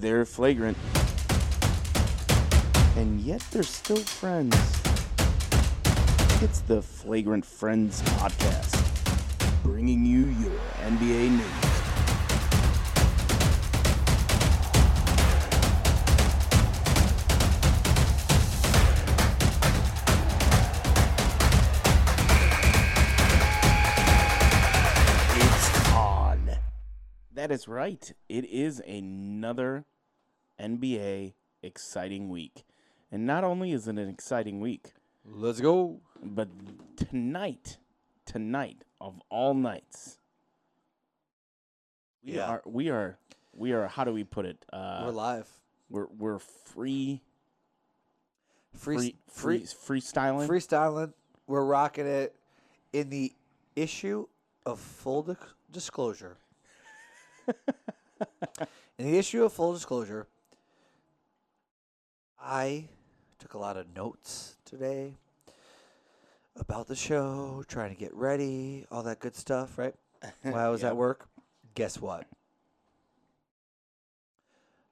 they're flagrant. And yet they're still friends. It's the Flagrant Friends Podcast, bringing you your NBA news. It's on. That is right. It is another NBA exciting week. And not only is it an exciting week, Let's go. but tonight, tonight of all nights, we Yeah. are we are we are how do we put it? Uh, We're live. we're we're free Free, free free, free freestyling. freestyling. We're rocking it in the issue of full di- disclosure. in the issue of full disclosure, I took a lot of notes today about the show, trying to get ready, all that good stuff, right? While I was Yep. at work, guess what?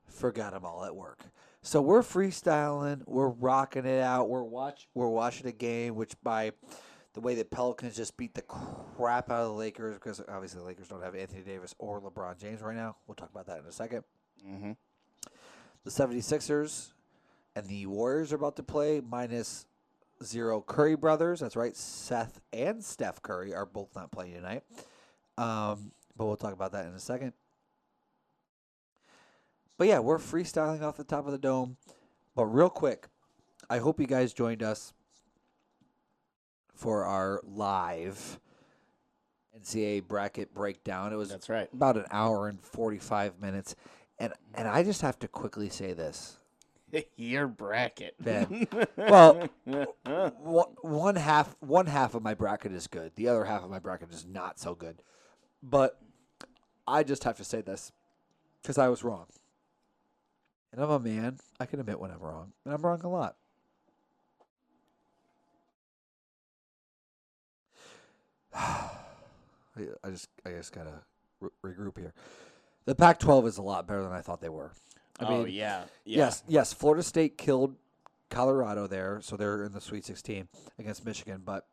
Forgot them all at work. So we're freestyling, we're rocking it out. We're watch, we're watching a game, which by the way the Pelicans just beat the crap out of the Lakers, because obviously the Lakers don't have Anthony Davis or LeBron James right now. We'll talk about that in a second. hmm The 76ers and the Warriors are about to play minus zero Curry brothers. That's right. Seth and Steph Curry are both not playing tonight. Um, but we'll talk about that in a second. But yeah, we're freestyling off the top of the dome. But real quick, I hope you guys joined us for our live NCAA bracket breakdown. It was That's right. about an hour and 45 minutes. And and I just have to quickly say this. Your bracket. Yeah. Well, one, one half one half of my bracket is good. The other half of my bracket is not so good. But I just have to say this cuz I was wrong. And I'm a man. I can admit when I'm wrong. And I'm wrong a lot. I just I just got to re- regroup here. The Pac-12 is a lot better than I thought they were. I oh mean, yeah. yeah. Yes, yes. Florida State killed Colorado there, so they're in the Sweet 16 against Michigan. But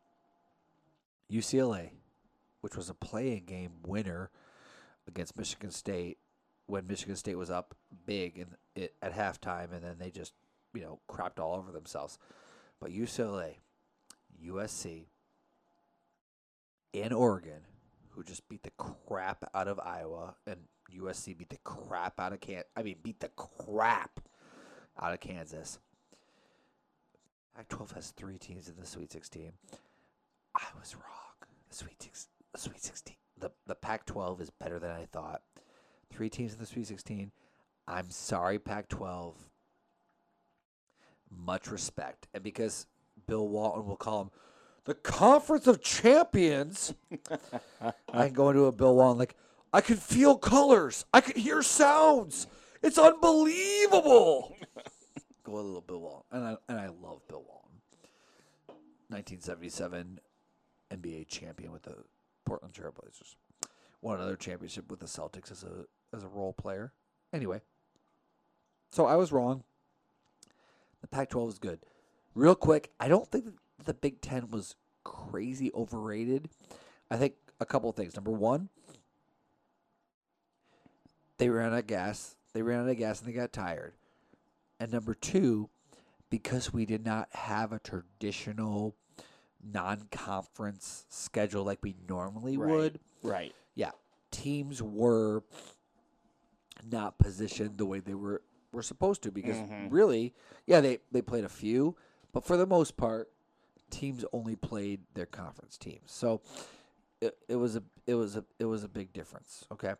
UCLA, which was a playing game winner against Michigan State, when Michigan State was up big in it at halftime, and then they just you know crapped all over themselves. But UCLA, USC, and Oregon, who just beat the crap out of Iowa, and USC beat the crap out of Can. I mean, beat the crap out of Kansas. Pac-12 has three teams in the Sweet 16. I was wrong. The Sweet Six, the Sweet 16, the the Pac-12 is better than I thought. Three teams in the Sweet 16. I'm sorry, Pac-12. Much respect, and because Bill Walton will call him the Conference of Champions. I can go into a Bill Walton like I can feel colors. I can hear sounds. It's unbelievable. go a little Bill Walton, and I and I love Bill Walton. 1977 NBA champion with the Portland Trailblazers. Won another championship with the Celtics as a as a role player. Anyway, so I was wrong. The Pac-12 is good. Real quick, I don't think the Big Ten was crazy overrated. I think a couple of things. Number one, they ran out of gas. They ran out of gas and they got tired. And number two, because we did not have a traditional non-conference schedule like we normally Right. would, Right. yeah, teams were not positioned the way they were were supposed to because Mhm. really, yeah, they they played a few, but for the most part, teams only played their conference teams. So it, it was a it was a it was a big difference. Okay,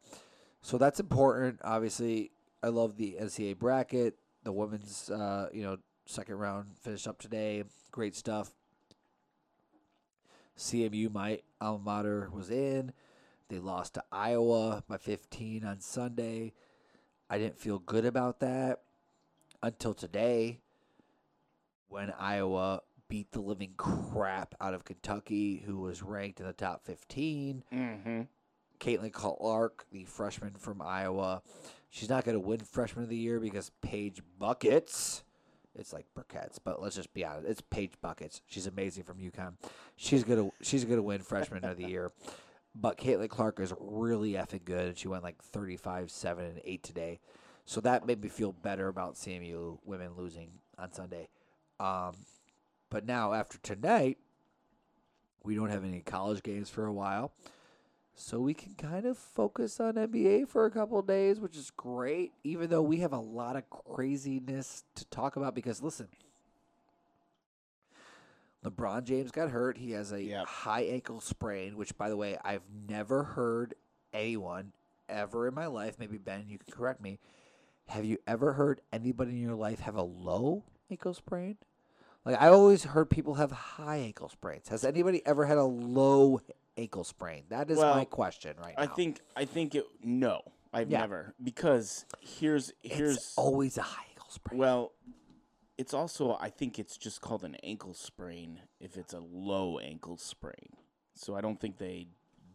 so that's important. Obviously, I love the NCAA bracket. The women's, uh, you know, second round finished up today. Great stuff. CMU, my alma mater, was in. They lost to Iowa by 15 on Sunday. I didn't feel good about that until today when Iowa beat the living crap out of Kentucky, who was ranked in the top 15. Mm-hmm. Caitlin Clark, the freshman from Iowa. She's not going to win freshman of the year because Paige Buckets. It's like Bueckers, but let's just be honest. It's Paige Buckets. She's amazing from UConn. She's gonna she's gonna win freshman of the year. But Caitlin Clark is really effing good, she went like 35, 7, and 8 today. So that made me feel better about CMU women losing on Sunday. Um, but now, after tonight, we don't have any college games for a while. So we can kind of focus on NBA for a couple of days, which is great, even though we have a lot of craziness to talk about. Because listen, LeBron James got hurt. He has a Yep. high ankle sprain, which, by the way, I've never heard anyone ever in my life. Maybe Ben, you can correct me. Have you ever heard anybody in your life have a low ankle sprain? Like I always heard people have high ankle sprains. Has anybody ever had a low ankle sprain? That is my question right I now. think I think it no. I've Yeah. never because here's here's it's always a high ankle sprain. well it's also I think it's just called an ankle sprain if it's a low ankle sprain. So I don't think they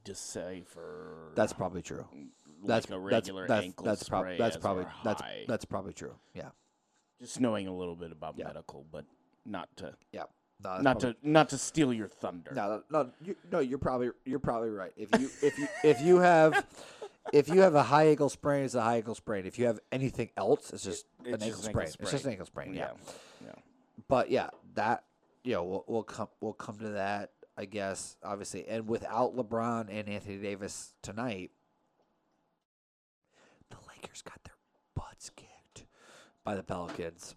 decipher that's probably true. like That's a regular that's, that's, ankle that's, spray prob- that's probably that's that's probably true. Yeah, just knowing a little bit about Yeah. medical, but not to yeah. No, not probably- to not to steal your thunder. No, no, no, you, no. You're probably you're probably right. If you if you if you have if you have a high ankle sprain, it's a high ankle sprain. If you have anything else, it's just It's an ankle just ankle sprain. It's just an ankle sprain. Yeah. yeah. But yeah, that you know we'll we'll come we'll come to that. I guess obviously, and without LeBron and Anthony Davis tonight, the Lakers got their butts kicked by the Pelicans.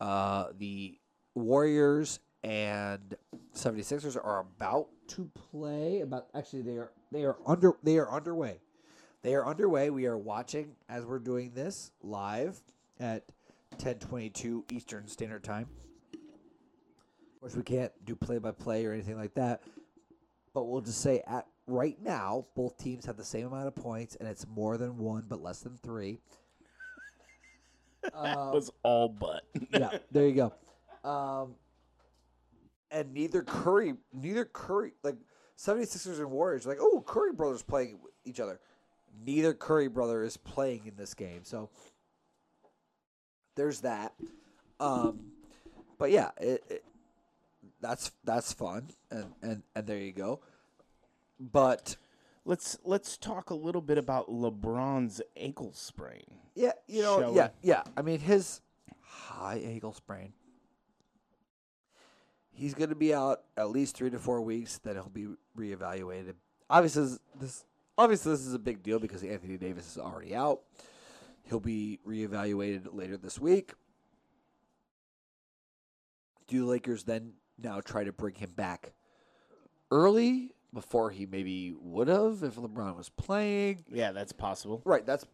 Uh, the Warriors and 76ers are about to play. About actually, they are they are under they are underway. They are underway. We are watching as we're doing this live at 10:22 Eastern Standard Time. Of course, we can't do play by play or anything like that. But we'll just say at right now, both teams have the same amount of points, and it's more than one, but less than three. That Um, was all but. yeah, there you go. Um, and neither Curry, neither Curry, like 76ers and Warriors, like, oh, Curry brothers playing each other. Neither Curry brother is playing in this game. So there's that. Um, but yeah, it, it, that's that's fun, and, and, and there you go. But Let's let's talk a little bit about LeBron's ankle sprain. Yeah, you know, yeah, yeah. I mean, his high ankle sprain. He's going to be out at least three to four weeks. Then he'll be reevaluated. Obviously, this, obviously this is a big deal because Anthony Davis is already out. He'll be reevaluated later this week. Do the Lakers then now try to bring him back early before he maybe would have if LeBron was playing? Yeah, that's possible. Right. That's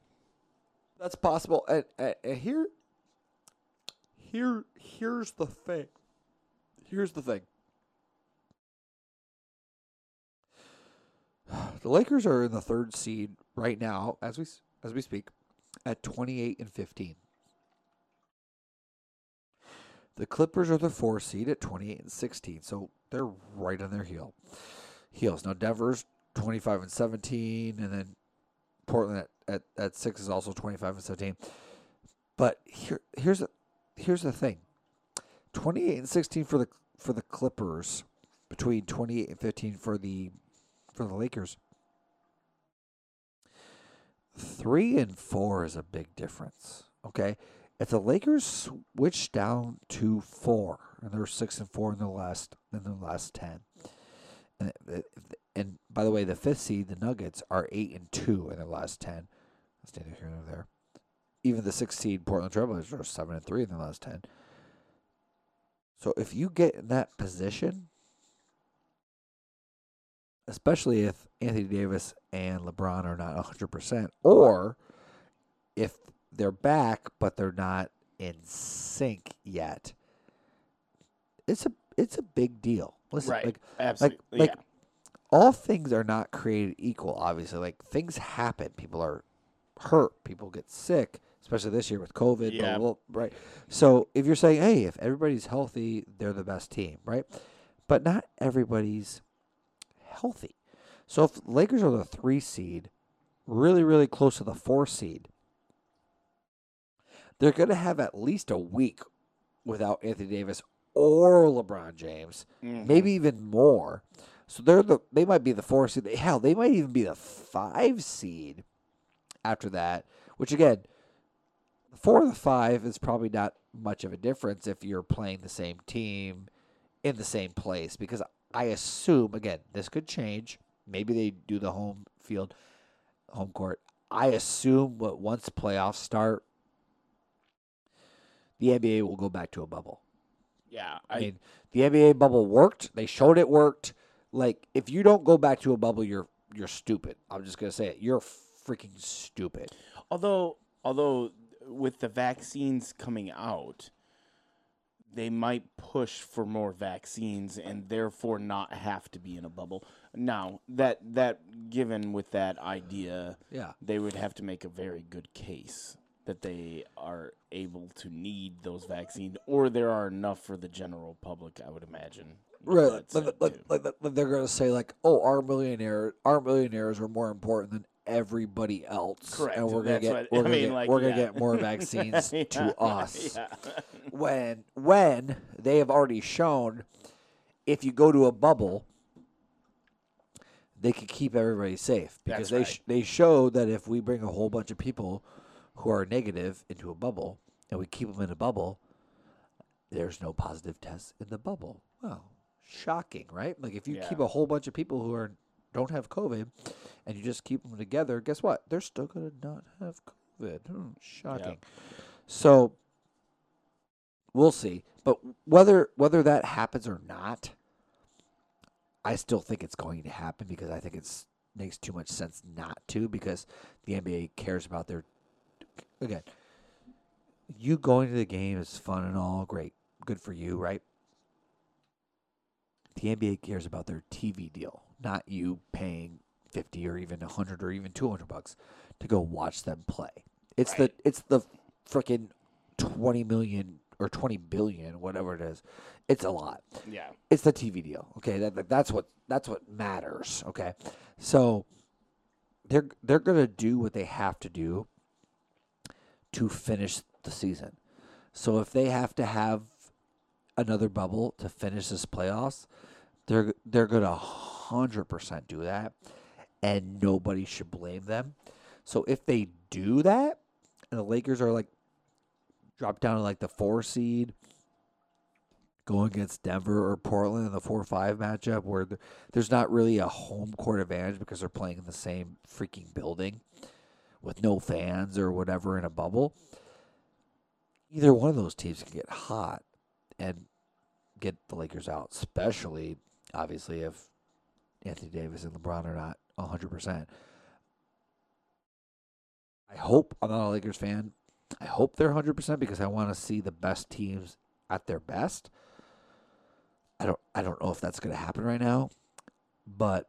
that's possible. And, and, and here, here, here's the thing. Here's the thing. The Lakers are in the third seed right now, as we as we speak, at twenty eight and fifteen. The Clippers are the four seed at twenty eight and sixteen, so they're right on their heel heels. Now Denver's twenty five and seventeen, and then Portland at, at, at six is also twenty five and seventeen. But here here's the here's the thing. Twenty eight and sixteen for the for the Clippers, between twenty eight and fifteen for the for the Lakers. Three and four is a big difference. Okay. If the Lakers switch down to four, and they're six and four in the last in the last ten, and and by the way, the fifth seed, the Nuggets, are eight and two in their last ten. That's neither here nor there. Even the sixth seed, Portland Trailblazers, are seven and three in the last ten. So if you get in that position, especially if Anthony Davis and LeBron are not hundred percent, or if they're back but they're not in sync yet, it's a it's a big deal. Listen, right. like Absolutely. like- yeah. all things are not created equal, obviously. Like things happen. People are hurt. People get sick, especially this year with COVID. Yeah. blah, blah, right. So if you're saying, hey, if everybody's healthy, they're the best team, right? But not everybody's healthy. So if Lakers are the three seed really, really close to the four seed, they're going to have at least a week without Anthony Davis or LeBron James, Mhm. maybe even more. So they're the they might be the four seed. Hell, they might even be the five seed after that. Which again, four or the five is probably not much of a difference if you're playing the same team in the same place. Because I assume again, this could change. Maybe they do the home field, home court. I assume what once playoffs start, the NBA will go back to a bubble. Yeah, I, I, mean, the NBA bubble worked. They showed it worked. Like, if you don't go back to a bubble, you're you're stupid. I'm just gonna say it. You're freaking stupid. although although with the vaccines coming out, they might push for more vaccines and therefore not have to be in a bubble. Now that that given with that idea, Yeah. they would have to make a very good case that they are able to need those vaccines, or there are enough for the general public. I would imagine. Right. Like, like, like, they're gonna say like, oh, our millionaire, our millionaires are more important than everybody else. Correct. And we're gonna That's get what- we're I gonna mean, get, like, we're gonna yeah. get more vaccines Yeah, to us. yeah. when when they have already shown if you go to a bubble they can keep everybody safe because That's they sh- they show that if we bring a whole bunch of people who are negative into a bubble and we keep them in a bubble there's no positive tests in the bubble well shocking right like if you keep Yeah. a whole bunch of people who are don't have covid and you just keep them together guess what they're still going to not have covid Hmm, shocking so we'll see. But whether whether that happens or not, I still think it's going to happen because I think it's makes too much sense not to because the NBA cares about their again. You going to the game is fun and all, great, good for you, right? The NBA cares about their TV deal, not you paying 50 or even 100 or even 200 bucks to go watch them play. It's right. the it's the freaking 20 million or 20 billion whatever it is. It's a lot. Yeah. It's the TV deal. Okay, that, that that's what that's what matters, okay? So they're they're going to do what they have to do to finish the season. So if they have to have another bubble to finish this playoffs, they're they're going to 100% do that, and nobody should blame them. So if they do that, and the Lakers are like drop down to like the four seed, going against Denver or Portland in the four five matchup, where there's not really a home court advantage because they're playing in the same freaking building with no fans or whatever in a bubble. Either one of those teams can get hot and get the Lakers out, especially obviously if Anthony Davis and LeBron are not 100%. I hope I'm not a Lakers fan. I hope they're 100% because I want to see the best teams at their best. I don't I don't know if that's going to happen right now, but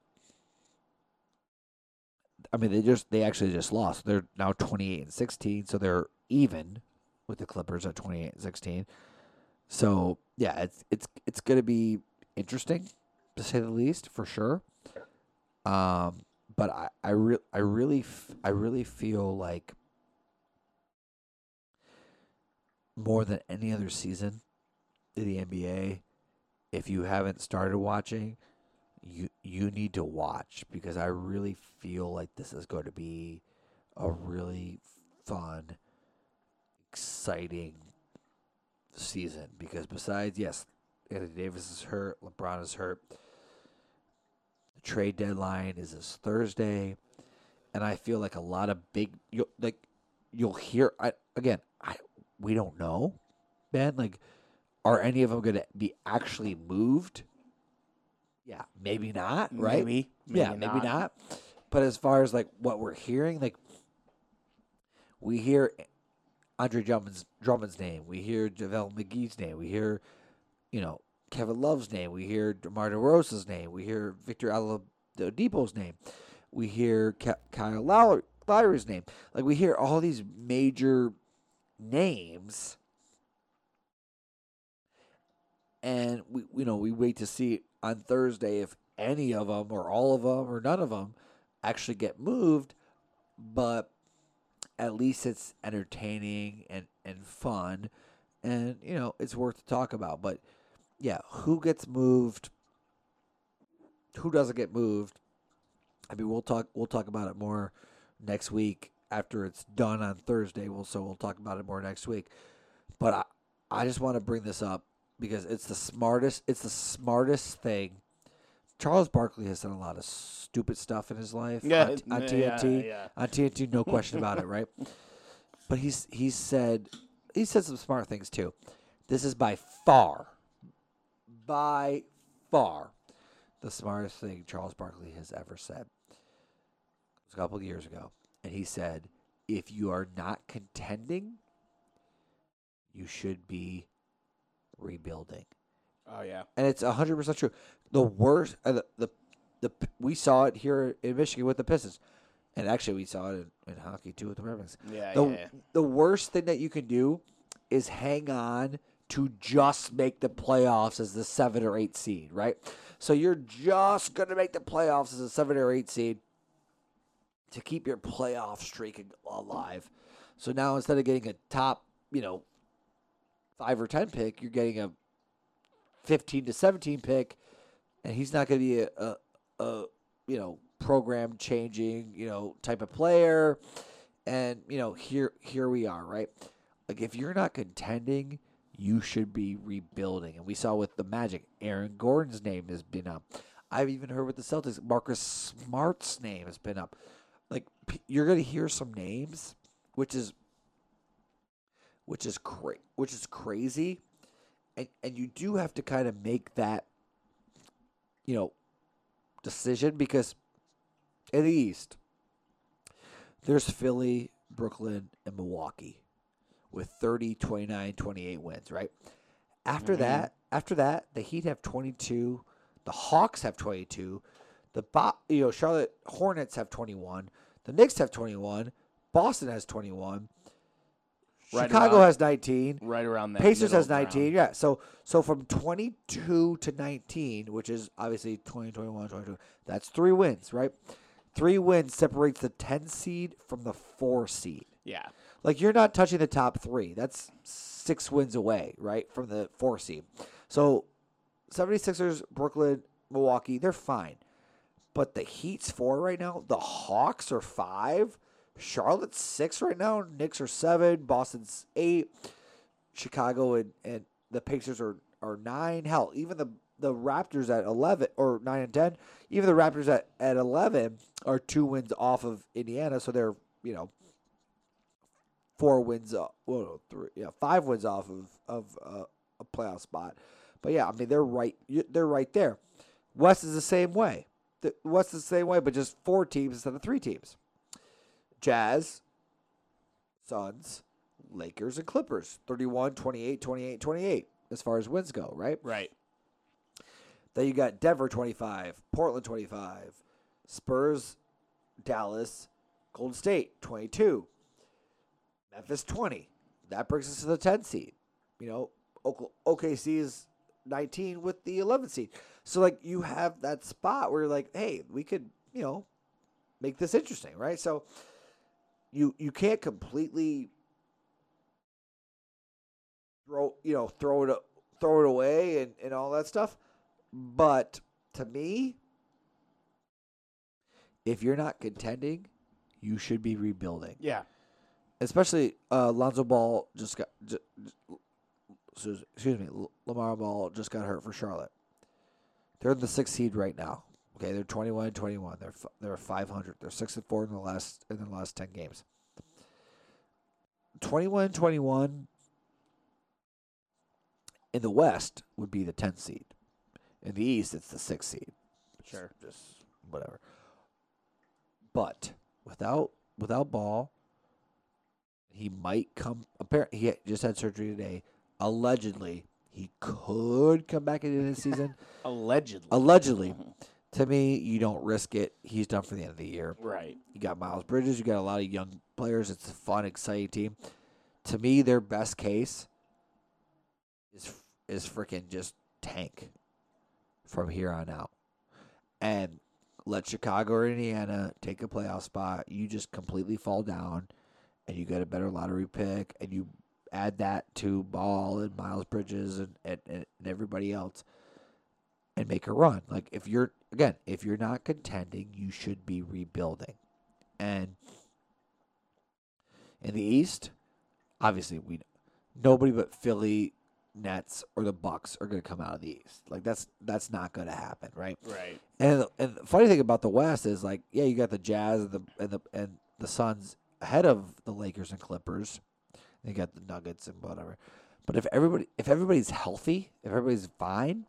I mean they just they actually just lost. They're now 28 and 16, so they're even with the Clippers at 28 and 16. So, yeah, it's it's it's going to be interesting to say the least for sure. Um but I I re- I really f- I really feel like more than any other season in the NBA, if you haven't started watching, you you need to watch because I really feel like this is going to be a really fun, exciting season. Because besides, yes, Anthony Davis is hurt, LeBron is hurt. Trade deadline is this Thursday, and I feel like a lot of big you like you'll hear. I again, I we don't know, Ben. Like, are any of them going to be actually moved? Yeah, maybe not. Right? Maybe. yeah, maybe not. But as far as like what we're hearing, like we hear Andre Drummond's Drummond's name, we hear JaVale McGee's name, we hear, you know, Kevin Love's name, we hear DeMar DeRozan's name, we hear Victor Oladipo's name, we hear Kyle Lowry, Lowry's name. Like we hear all these major names, and we you know we wait to see on Thursday if any of them or all of them or none of them actually get moved. but at least it's entertaining and, and fun. And you know it's worth to talk about. But yeah who gets moved who doesn't get moved i mean we'll talk we'll talk about it more next week after it's done on thursday we'll so we'll talk about it more next week but i i just want to bring this up because it's the smartest it's the smartest thing charles barkley has done a lot of stupid stuff in his life Yeah, on, on yeah, tnt yeah. on TNT, no question about it, right? But he's he's said he said some smart things too. This is by far, by far, the smartest thing Charles Barkley has ever said. It was a couple of years ago, and he said, "If you are not contending, you should be rebuilding." Oh yeah. and it's hundred percent true. The worst, uh, the, the the we saw it here in Michigan with the Pistons, and actually we saw it in, in hockey too with the Red Wings. Yeah, The yeah. the worst thing that you can do is hang on to just make the playoffs as the seven or eight seed, right? So you're just gonna make the playoffs as a seven or eight seed to keep your playoff streak alive. So now instead of getting a top, you know, five or ten pick, you're getting a fifteen to seventeen pick, and he's not going to be a, a, a you know program changing you know type of player. And you know here here we are, right? Like if you're not contending, you should be rebuilding. And we saw with the Magic, Aaron Gordon's name has been up. I've even heard with the Celtics, Marcus Smart's name has been up. Like you're gonna hear some names, which is which is cra- which is crazy, and and you do have to kind of make that you know decision because in the East, there's Philly, Brooklyn, and Milwaukee with 30, 29, 28 wins, right? After Mhm. that, after that, the Heat have 22, the Hawks have 22, the Bo- you know Charlotte Hornets have 21, the Knicks have 21, Boston has 21, Right Chicago around- has 19, Right around that. Pacers has 19. ground. Yeah. So so from 22 to 19, which is obviously 20, 21, 22, that's three wins, right? Three wins separates the 10 seed from the 4 seed. Yeah. Like you're not touching the top 3. That's 6 wins away, right, from the 4 seed. So 76ers, Brooklyn, Milwaukee, they're fine. But the Heat's 4 right now, the Hawks are 5, Charlotte's 6 right now, Knicks are 7, Boston's 8. Chicago and, and the Pacers are, are nine. Hell, even the the Raptors at eleven or nine and ten. Even the Raptors at, at eleven are two wins off of Indiana, so they're you know four wins. Uh, well, no, three, yeah, five wins off of of uh, a playoff spot. But yeah, I mean they're right. They're right there. West is the same way. The West is the same way, but just four teams instead of three teams. Jazz, Suns, Lakers, and Clippers. 31, 28, 28, 28 as far as wins go, right? Right. Then you got Denver 25, Portland 25, Spurs, Dallas, Golden State 22, Memphis 20. That brings us to the 10 seed. You know, OKC is 19 with the 11 seed. So, like, you have that spot where you're like, hey, we could, you know, make this interesting, right? So, you you can't completely throw you know throw it throw it away and, and all that stuff. But to me, if you're not contending, you should be rebuilding. Yeah. Especially uh, Lonzo Ball just got. J- j- excuse me, LaMelo Ball just got hurt for Charlotte. They're in the sixth seed right now. Okay, they're 21 and 21. They're they're 500. They're 6 and 4 in the last in the last 10 games. 21 and 21 in the West would be the 10th seed. In the East, it's the 6th seed. Sure. Just whatever. But without without Ball, he might come. Apparently, he just had surgery today. Allegedly, he could come back into the season. Allegedly. Allegedly, to me, you don't risk it. He's done for the end of the year. Right. You got Miles Bridges. You got a lot of young players. It's a fun, exciting team. To me, their best case is is freaking just tank from here on out. And let Chicago or Indiana take a playoff spot. You just completely fall down, and you get a better lottery pick, and you add that to Ball and Miles Bridges and, and, and everybody else, and make a run. Like if you're again, if you're not contending, you should be rebuilding, and in the East, obviously we nobody but Philly, Nets, or the Bucks are going to come out of the East. Like that's that's not going to happen, right? Right. And and the funny thing about the West is like, yeah, you got the Jazz and the and the and the Suns ahead of the Lakers and Clippers. They got the Nuggets and whatever. But if everybody if everybody's healthy, if everybody's fine,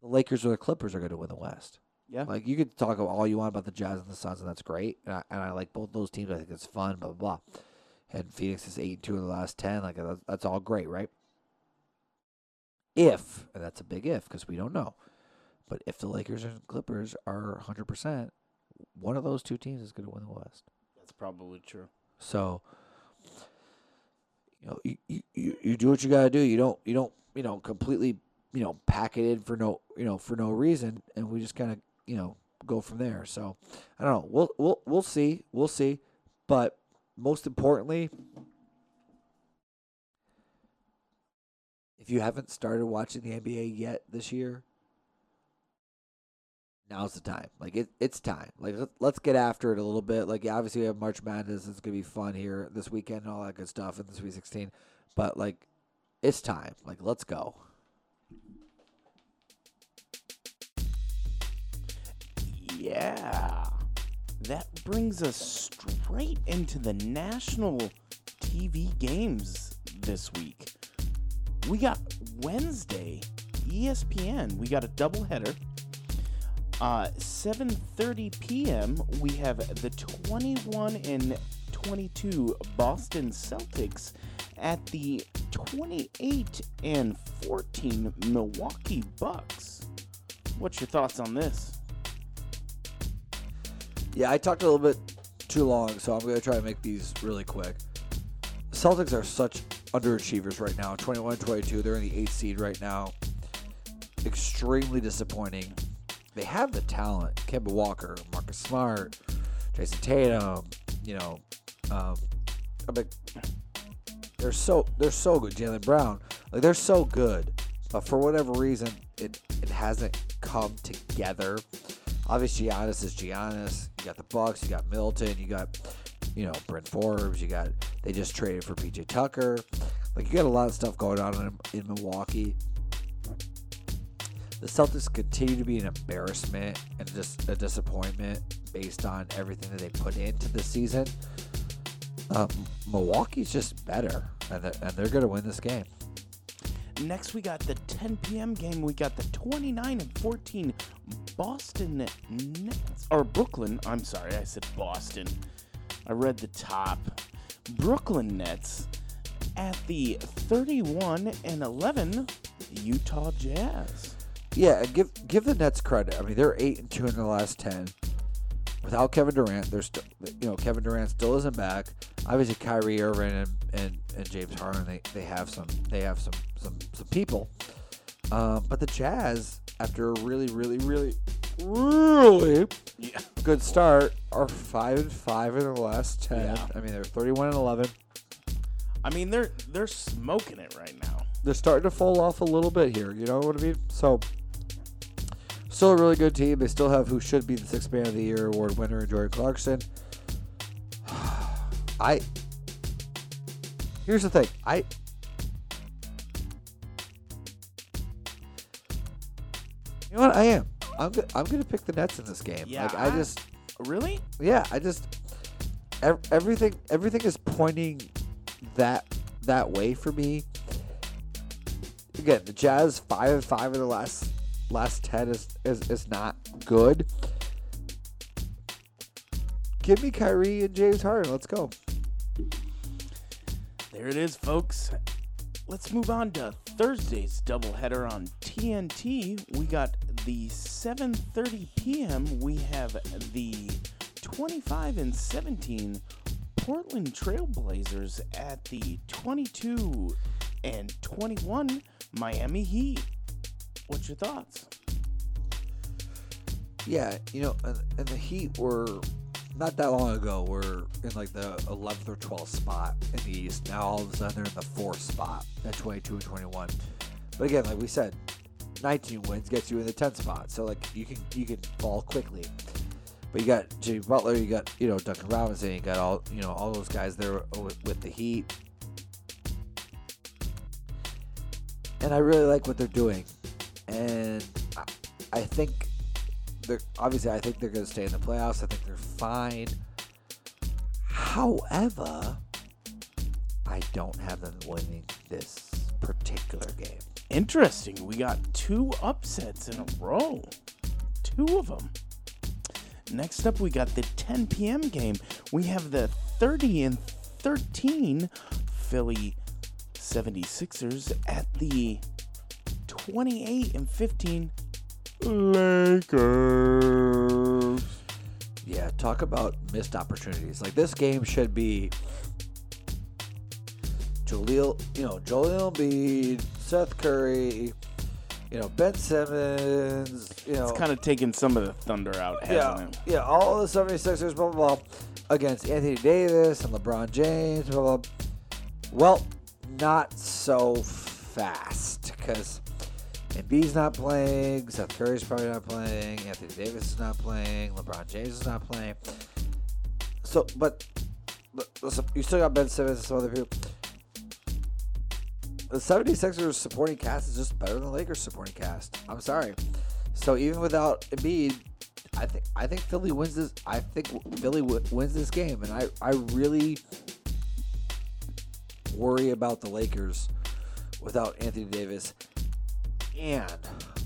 the Lakers or the Clippers are going to win the West. Yeah. Like you could talk all you want about the Jazz and the Suns, and that's great. And I, and I like both those teams. I think it's fun. Blah blah. blah. And Phoenix is eight two in the last ten. Like that's, that's all great, right? If and that's a big if because we don't know. But if the Lakers and Clippers are 100%, one of those two teams is going to win the West. That's probably true. So, you know, you, you, you, do what you got to do. You don't you don't you know completely you know pack it in for no you know for no reason, and we just kind of you know go from there. So, I don't know. We'll we'll we'll see. We'll see. But most importantly, if you haven't started watching the NBA yet this year, now's the time. Like it, it's time. Like let, let's get after it a little bit. Like obviously we have March Madness. It's gonna be fun here this weekend and all that good stuff in the Sweet Sixteen. But like, it's time. Like let's go. Yeah. That brings us straight into the national TV games this week. We got Wednesday, ESPN. We got a doubleheader. Uh, 7:30 p.m. We have the 21 and 22 Boston Celtics at the 28 and 14 Milwaukee Bucks. What's your thoughts on this? Yeah, I talked a little bit too long, so I'm gonna try to make these really quick. Celtics are such underachievers right now. 21 22, they're in the eighth seed right now. Extremely disappointing. They have the talent. Kemba Walker, Marcus Smart, Jayson Tatum, you know, um, mean, they're so they're so good. Jaylen Brown, like they're so good, but for whatever reason, it it hasn't come together. Obviously, Giannis is Giannis. You got the Bucks. You got Middleton. You got you know Bryn Forbes. You got they just traded for PJ Tucker. Like you got a lot of stuff going on in, in Milwaukee. The Celtics continue to be an embarrassment and just a disappointment based on everything that they put into the season. Um, Milwaukee's just better, and they're, and they're going to win this game. Next, we got the 10 p.m. game. We got the 29 and 14 Boston Nets, or Brooklyn. I'm sorry, I said Boston. I read the top. Brooklyn Nets at the 31 and 11 Utah Jazz. Yeah, and give give the Nets credit. I mean, they're eight and two in the last ten. Without Kevin Durant, there's you know Kevin Durant still isn't back. Obviously, Kyrie Irving and, and, and James Harden they, they have some they have some some some people. Um, but the Jazz, after a really really really really Yeah. good start, are five and five in the last ten. Yeah. I mean, they're thirty one and eleven. I mean, they're they're smoking it right now. they're starting to fall off a little bit here. You know what I mean? So, still a really good team. They still have who should be the Sixth Man of the Year award winner, Jordan Clarkson. I. Here's the thing. I. You know what? I am. I'm. Go- I'm gonna pick the Nets in this game. Yeah, Like I I- just. Really? Yeah. I just. ev- Everything. Everything is pointing that that way for me again, the Jazz five and five in the last last ten is is, is not good. Give me Kyrie and James Harden. Let's go. There it is, folks. Let's move on to Thursday's doubleheader on TNT. We got the 7:30 p.m. We have the 25 and 17 Portland Trailblazers at the 22 and 21 Miami Heat. What's your thoughts? Yeah, you know, and, the Heat were not that long ago were in like the 11th or 12th spot in the East. Now all of a sudden they're in the fourth spot at 22 and 21. But again, like we said, 19 wins gets you in the 10th spot. So like you can you can fall quickly. But you got Jimmy Butler, you got you know Duncan Robinson, you got all you know all those guys there with, with the Heat. And I really like what they're doing, and I, think they're obviously I think they're going to stay in the playoffs. I think they're fine. However, I don't have them winning this particular game. Interesting. We got two upsets in a row. Two of them. Next up, we got the 10 p.m. game. We have the 30 and 13 Philly 76ers at the 28 and 15 Lakers. Yeah, talk about missed opportunities. Like this game should be Jaleel, you know, Joel Embiid, Seth Curry, you know, Ben Simmons, you know, It's kind of taking some of the thunder out, yeah, hasn't it? yeah, all the 76ers, blah, blah, blah, against Anthony Davis and LeBron James, blah, blah. Well, not so fast because Embiid's not playing, Seth Curry's probably not playing, Anthony Davis is not playing, LeBron James is not playing. So, but but listen, you still got Ben Simmons and some other people. The 76ers supporting cast is just better than the Lakers supporting cast. I'm sorry. So even without Embiid, I think I think Philly wins this. I think Philly w- wins this game, and I I really worry about the Lakers without Anthony Davis and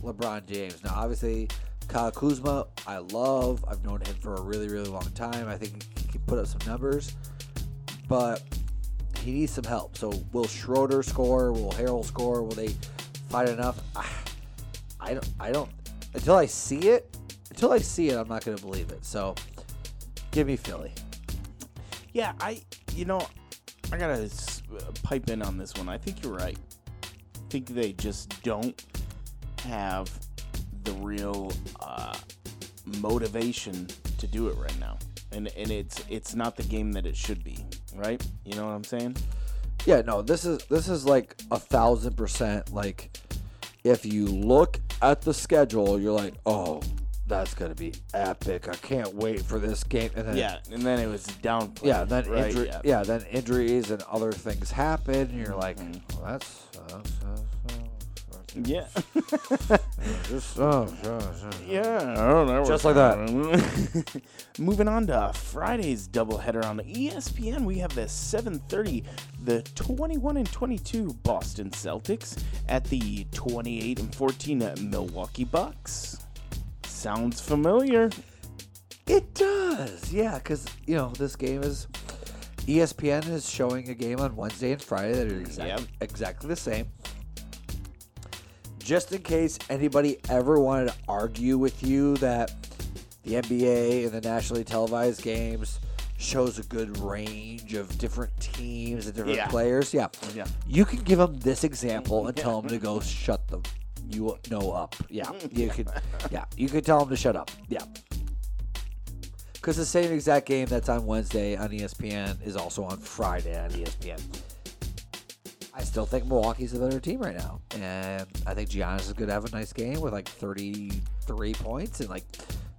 LeBron James. Now, obviously, Kyle Kuzma, I love. I've known him for a really really long time. I think he can put up some numbers, but he needs some help. So will Schroeder score? Will Harrell score? Will they fight enough? Ah, I don't. I don't. Until I see it, until I see it, I'm not going to believe it. So give me Philly. Yeah, I, you know, I gotta pipe in on this one. I think you're right. I think they just don't have the real uh, motivation to do it right now, and and it's it's not the game that it should be, right? You know what I'm saying? Yeah, no, this is this is like a thousand percent. Like, if you look at the schedule, you're like, oh, that's gonna be epic. I can't wait for this game. And then Yeah, and then it was downplayed. yeah, then right? injury, yeah. yeah. then injuries and other things happen. And you're like, Mhm. well, that's. Uh, Yeah, just, oh, yeah, oh, that Just like that. Moving on to Friday's doubleheader on ESPN, we have the 7:30, the 21 and 22 Boston Celtics at the 28 and 14 Milwaukee Bucks. Sounds familiar? It does, yeah, because you know this game is ESPN is showing a game on Wednesday and Friday that are exactly, Yep. exactly the same. Just in case anybody ever wanted to argue with you that the NBA and the nationally televised games shows a good range of different teams and different Yeah. players, yeah, Yeah. you can give them this example and tell them to go shut the you know up. Yeah, you could. Yeah, you could tell them to shut up. Yeah. Because the same exact game that's on Wednesday on ESPN is also on Friday on ESPN. I still think Milwaukee's a better team right now. And I think Giannis is going to have a nice game with like 33 points and like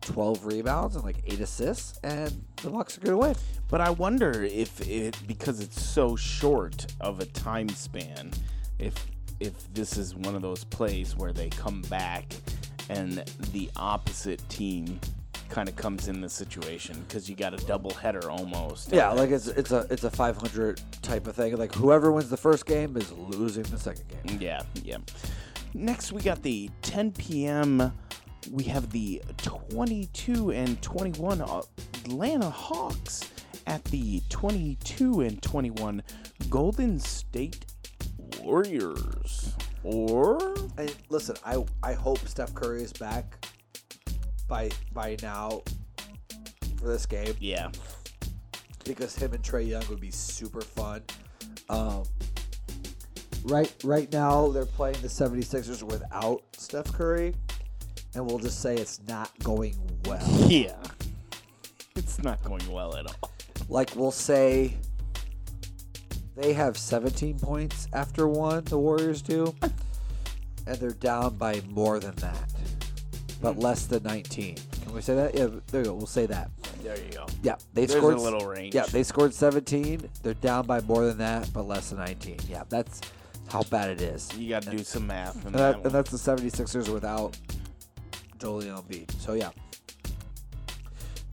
12 rebounds and like 8 assists. And the Bucks are going to win. But I wonder if it because it's so short of a time span, if if this is one of those plays where they come back and the opposite team kind of comes in the situation because you got a double header almost. Yeah, like it's it's a it's a 500 type of thing. Like whoever wins the first game is losing the second game. Mm, yeah, yeah. Next, we got the 10 p.m. We have the 22 and 21 Atlanta Hawks at the 22 and 21 Golden State Warriors. Or And listen, I I hope Steph Curry is back by by now for this game yeah, because him and Trae Young would be super fun. Um, right right now they're playing the 76ers without Steph Curry. and we'll just say it's not going well. Yeah. It's not going well at all. Like we'll say they have 17 points after one, the Warriors do, and they're down by more than that, but less than 19. Can we say that? Yeah, there you go. We'll say that. There you go. Yeah, they There's scored a little range. Yeah, they scored 17. They're down by more than that, but less than 19. Yeah, that's how bad it is. You got to do some math. And, that that, and that's the 76ers without Joel Embiid. So yeah.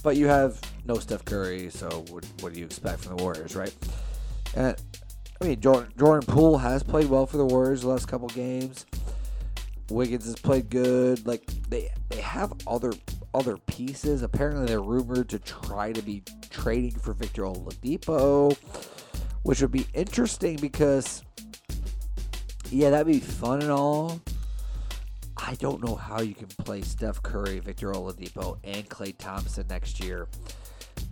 But you have no Steph Curry, so what, what do you expect from the Warriors, right? And I mean, Jordan, Jordan Poole has played well for the Warriors the last couple games. Wiggins has played good. Like they they have other other pieces. Apparently, they're rumored to try to be trading for Victor Oladipo, which would be interesting because yeah, that'd be fun and all. I don't know how you can play Steph Curry, Victor Oladipo, and Klay Thompson next year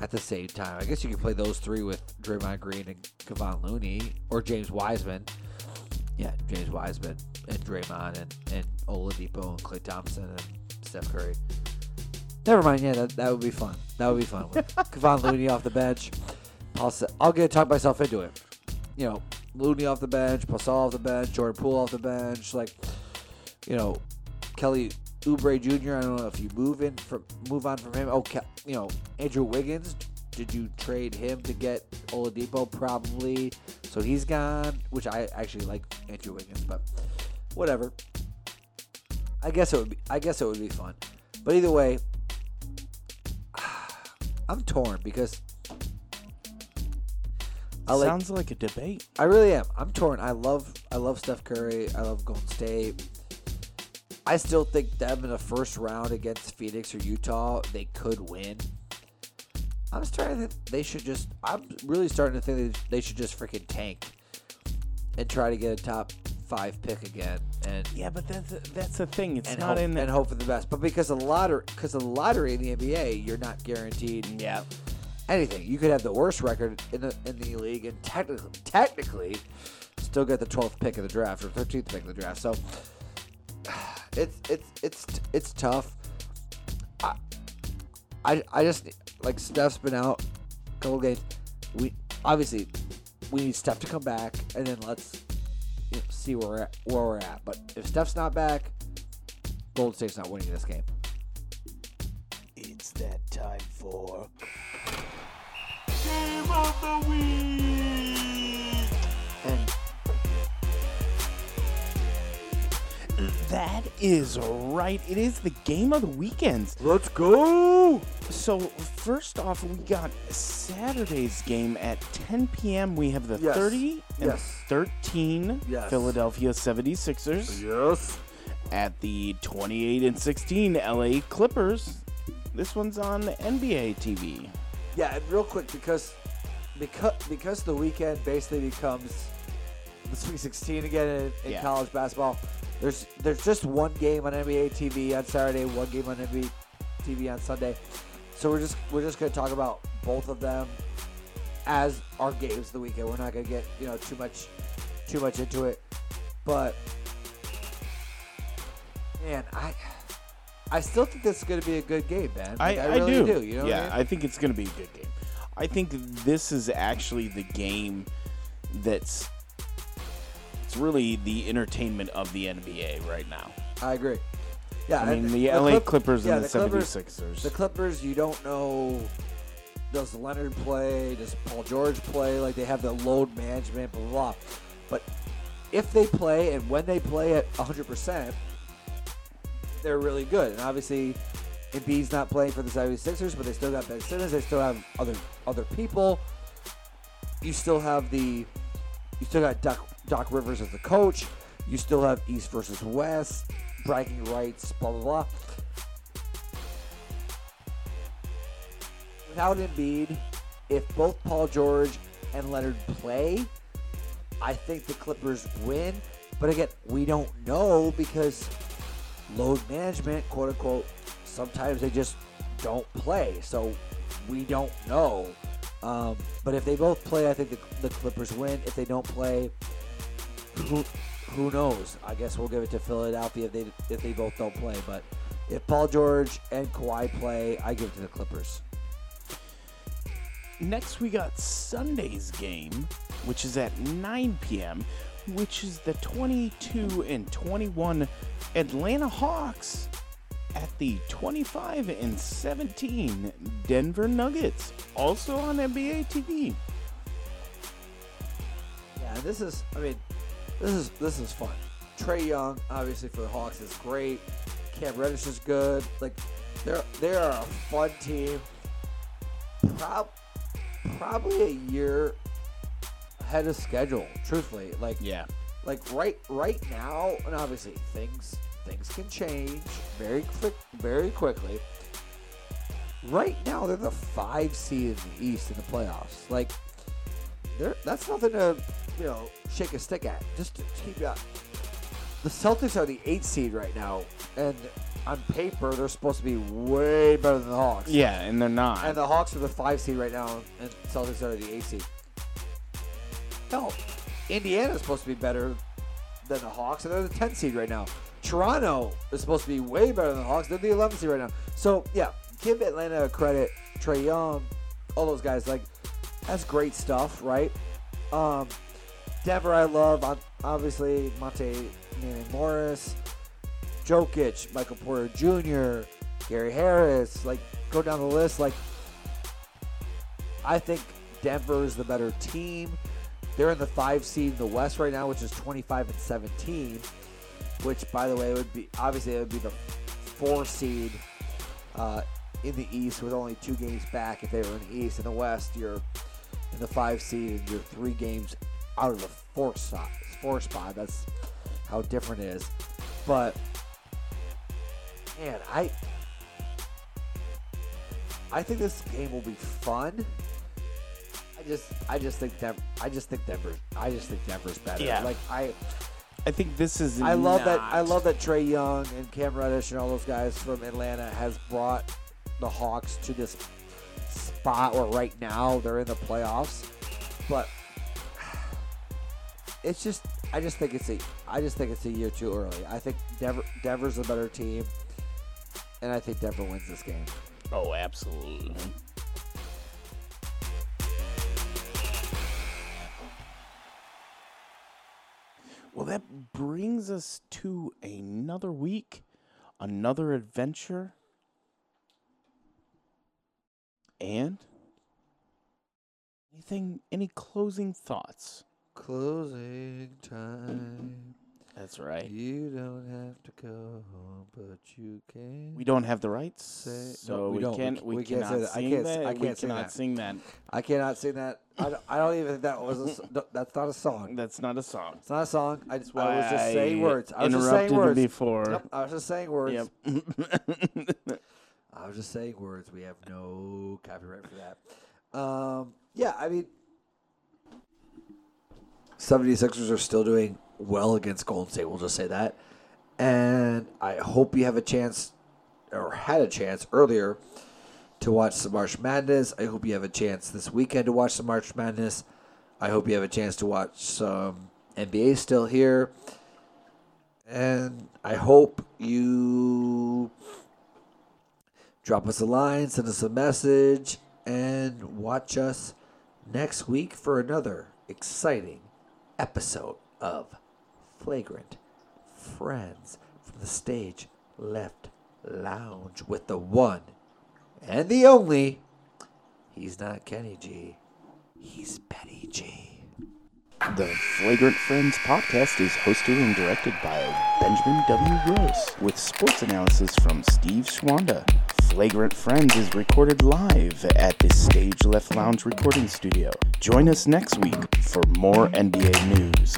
at the same time. I guess you can play those three with Draymond Green and Kevon Looney or James Wiseman. Yeah, James Wiseman and Draymond and, and Oladipo and Klay Thompson and Steph Curry. Never mind. Yeah, that, that would be fun. That would be fun. With Kevon Looney off the bench. I'll, I'll get talk myself into it. You know, Looney off the bench, Paschall off the bench, Jordan Poole off the bench. Like, you know, Kelly Oubre Jr. I don't know if you move in from move on from him. Oh, Ke- you know, Andrew Wiggins. Did you trade him to get Oladipo? Probably. So he's gone, which I actually like Andrew Wiggins, but whatever. I guess it would be. I guess it would be fun. But either way, I'm torn because I like Sounds like a debate. I really am. I'm torn. I love I love Steph Curry. I love Golden State. I still think them in the first round against Phoenix or Utah, they could win. I'm starting to think they should just I'm really starting to think they should just freaking tank and try to get a top five pick again and Yeah, but that's that's the thing. It's and not hope, in and hope for the best. But because the lottery because the lottery in the NBA, you're not guaranteed Yeah. anything. You could have the worst record in the in the league and technically technically still get the 12th pick of the draft or 13th pick of the draft. So it's it's it's it's tough. I I, I just like Steph's been out a couple games. We obviously we need Steph to come back and then let's you know, see where we're at, where we're at. But if Steph's not back, Golden State's not winning this game. It's that time for Game of the week. That is right. It is the game of the weekends. let's go. So first off, we got Saturday's game at 10 p.m. We have the Yes. 30 and Yes. 13 Yes. Philadelphia 76ers Yes. at the 28 and 16 LA Clippers. This one's on NBA TV. Yeah, and real quick because because because the weekend basically becomes the Sweet 16 again in, in Yeah. college basketball. There's there's just one game on NBA TV on Saturday, one game on NBA TV on Sunday. So we're just we're just gonna talk about both of them as our games of the weekend. We're not gonna get you know too much too much into it, but man, I I still think this is gonna be a good game, man. I, Like, I, really do. You know? yeah, I mean? I think it's going to be a good game. I think this is actually the game that's it's really the entertainment of the NBA right now. I agree. Yeah, I mean, the, LA Clip- Clippers yeah, and the, the Clippers- 76ers. The Clippers, you don't know. Does Leonard play? Does Paul George play? Like they have the load management, blah blah. blah. But if they play and when they play at 100, percent they're really good. And obviously, Embiid's not playing for the 76ers, but they still got Ben Simmons. They still have other other people. You still have the. You still got Doc, Doc Rivers as the coach. You still have East versus West, bragging rights, blah blah blah. Without Embiid, if both Paul George and Leonard play, I think the Clippers win. But again, we don't know because load management, quote unquote, sometimes they just don't play. So we don't know. Um, but if they both play, I think the, the Clippers win. If they don't play, who who knows? I guess we'll give it to Philadelphia if they if they both don't play. But if Paul George and Kawhi play, I give it to the Clippers. Next, we got Sunday's game, which is at 9 p.m., which is the 22 and 21 Atlanta Hawks at the 25 and 17 Denver Nuggets, also on NBA TV. Yeah, this is. I mean, this is this is fun. Trae Young, obviously for the Hawks, is great. Cam Reddish is good. Like, they're they are a fun team. Prob- probably a year ahead of schedule. Truthfully, like Yeah. like right right now, and obviously things things can change very quick very quickly. Right now, they're the five seed in the East in the playoffs. Like, they're that's nothing to you know shake a stick at. Just to keep up. The Celtics are the eight seed right now, and on paper they're supposed to be way better than the Hawks. Yeah, and they're not. And the Hawks are the five seed right now, and Celtics are the eight seed. Hell, Indiana's supposed to be better than the Hawks, and they're the 10 seed right now. Toronto is supposed to be way better than the Hawks. They're the 11 seed right now. So, yeah, give Atlanta credit. Trae Young, all those guys. Like, that's great stuff, right? Um, Denver, I love. Obviously, Monte Manning Morris, Jokic, Michael Porter Jr., Gary Harris. Like, go down the list. Like, I think Denver is the better team. They're in the five seed in the West right now, which is 25 and 17. Which, by the way, would be obviously it would be the four seed uh, in the East with only two games back if they were in the East. In the West, you're in the five seed and you're three games out of the four spot. Four spot. That's how different it is. But man, I I think this game will be fun. I just I just think Denver I just think Denver I just think Denver's better. Yeah. Like I I think this is. I love that I love that Trae Young and Cam Reddish and all those guys from Atlanta has brought the Hawks to this spot where right now they're in the playoffs. But it's just I just think it's a I just think it's a year too early. I think Denver Denver's a better team and I think Denver wins this game. Oh, absolutely. Well, that brings us to another week, another adventure, and anything, any closing thoughts? Closing time. That's right. You don't have to go home, but you can. We don't have the rights, Say- so no, we we, can't. We, we can't cannot that. I sing can't that. I can't sing cannot that. sing that. I cannot sing that. I don't, I don't even think that was a, no, that's not a song. That's not a song. It's not a song. I, That's I was just saying words. I was just saying words. before. Nope, I was just saying words. Yep. I was just saying words. We have no copyright for that. Um, yeah, I mean, 76ers are still doing well against Golden State. We'll just say that. And I hope you have a chance, or had a chance earlier, to watch some March Madness. I hope you have a chance this weekend to watch some March Madness. I hope you have a chance to watch some NBA still here. And I hope you drop us a line, send us a message, and watch us next week for another exciting episode of Flagrant Friends from the Stage Left Lounge with the one and the only. He's not Kenny G. He's Benny G. The Flagrant Friends podcast is hosted and directed by Benjamin W. Gross, with sports analysis from Steve Schwanda. Flagrant Friends is recorded live at the Stage Left Lounge recording studio. Join us next week for more NBA news,